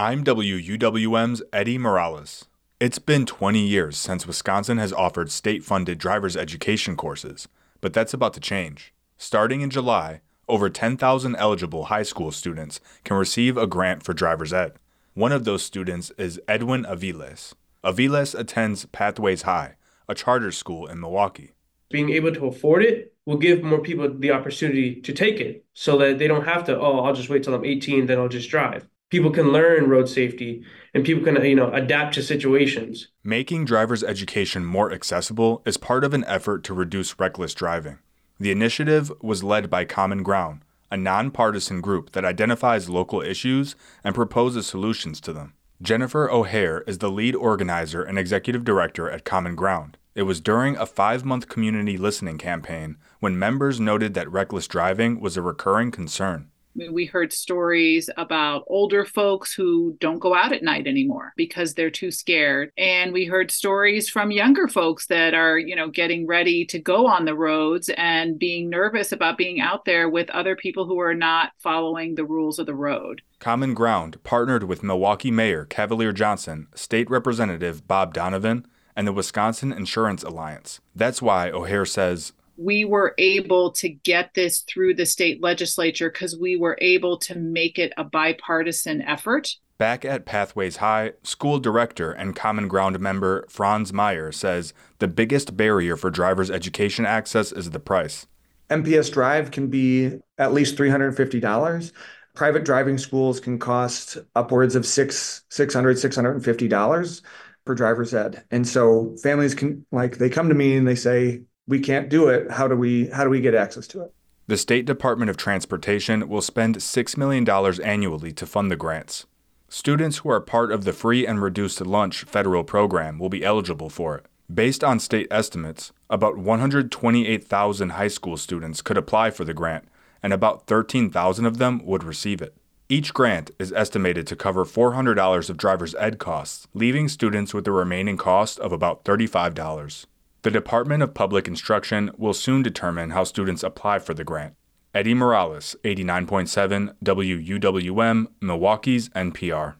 I'm WUWM's Eddie Morales. It's been 20 years since Wisconsin has offered state funded driver's education courses, but that's about to change. Starting in July, over 10,000 eligible high school students can receive a grant for driver's ed. One of those students is Edwin Aviles. Aviles attends Pathways High, a charter school in Milwaukee. Being able to afford it will give more people the opportunity to take it so that they don't have to, oh, I'll just wait till I'm 18, then I'll just drive people can learn road safety and people can you know adapt to situations. Making driver's education more accessible is part of an effort to reduce reckless driving. The initiative was led by common ground a nonpartisan group that identifies local issues and proposes solutions to them. Jennifer o'hare is the lead organizer and executive director at common ground. It was during a five month community listening campaign when members noted that reckless driving was a recurring concern we heard stories about older folks who don't go out at night anymore because they're too scared. And we heard stories from younger folks that are you know getting ready to go on the roads and being nervous about being out there with other people who are not following the rules of the road. Common ground partnered with milwaukee mayor cavalier johnson state representative bob donovan and the wisconsin insurance alliance. That's why o'hare says we were able to get this through the state legislature because we were able to make it a bipartisan effort. Back at Pathways High, school director and Common Ground member Franz Meyer says the biggest barrier for drivers' education access is the price. MPS Drive can be at least $350. Private driving schools can cost upwards of six, $600, $650 per driver's ed. And so families can, like, they come to me and they say, we can't do it. How do we how do we get access to it? The State Department of Transportation will spend $6 million annually to fund the grants. Students who are part of the free and reduced lunch federal program will be eligible for it. Based on state estimates, about 128,000 high school students could apply for the grant, and about 13,000 of them would receive it. Each grant is estimated to cover $400 of driver's ed costs, leaving students with the remaining cost of about $35. The Department of Public Instruction will soon determine how students apply for the grant. Eddie Morales, 89.7 WUWM, Milwaukee's NPR.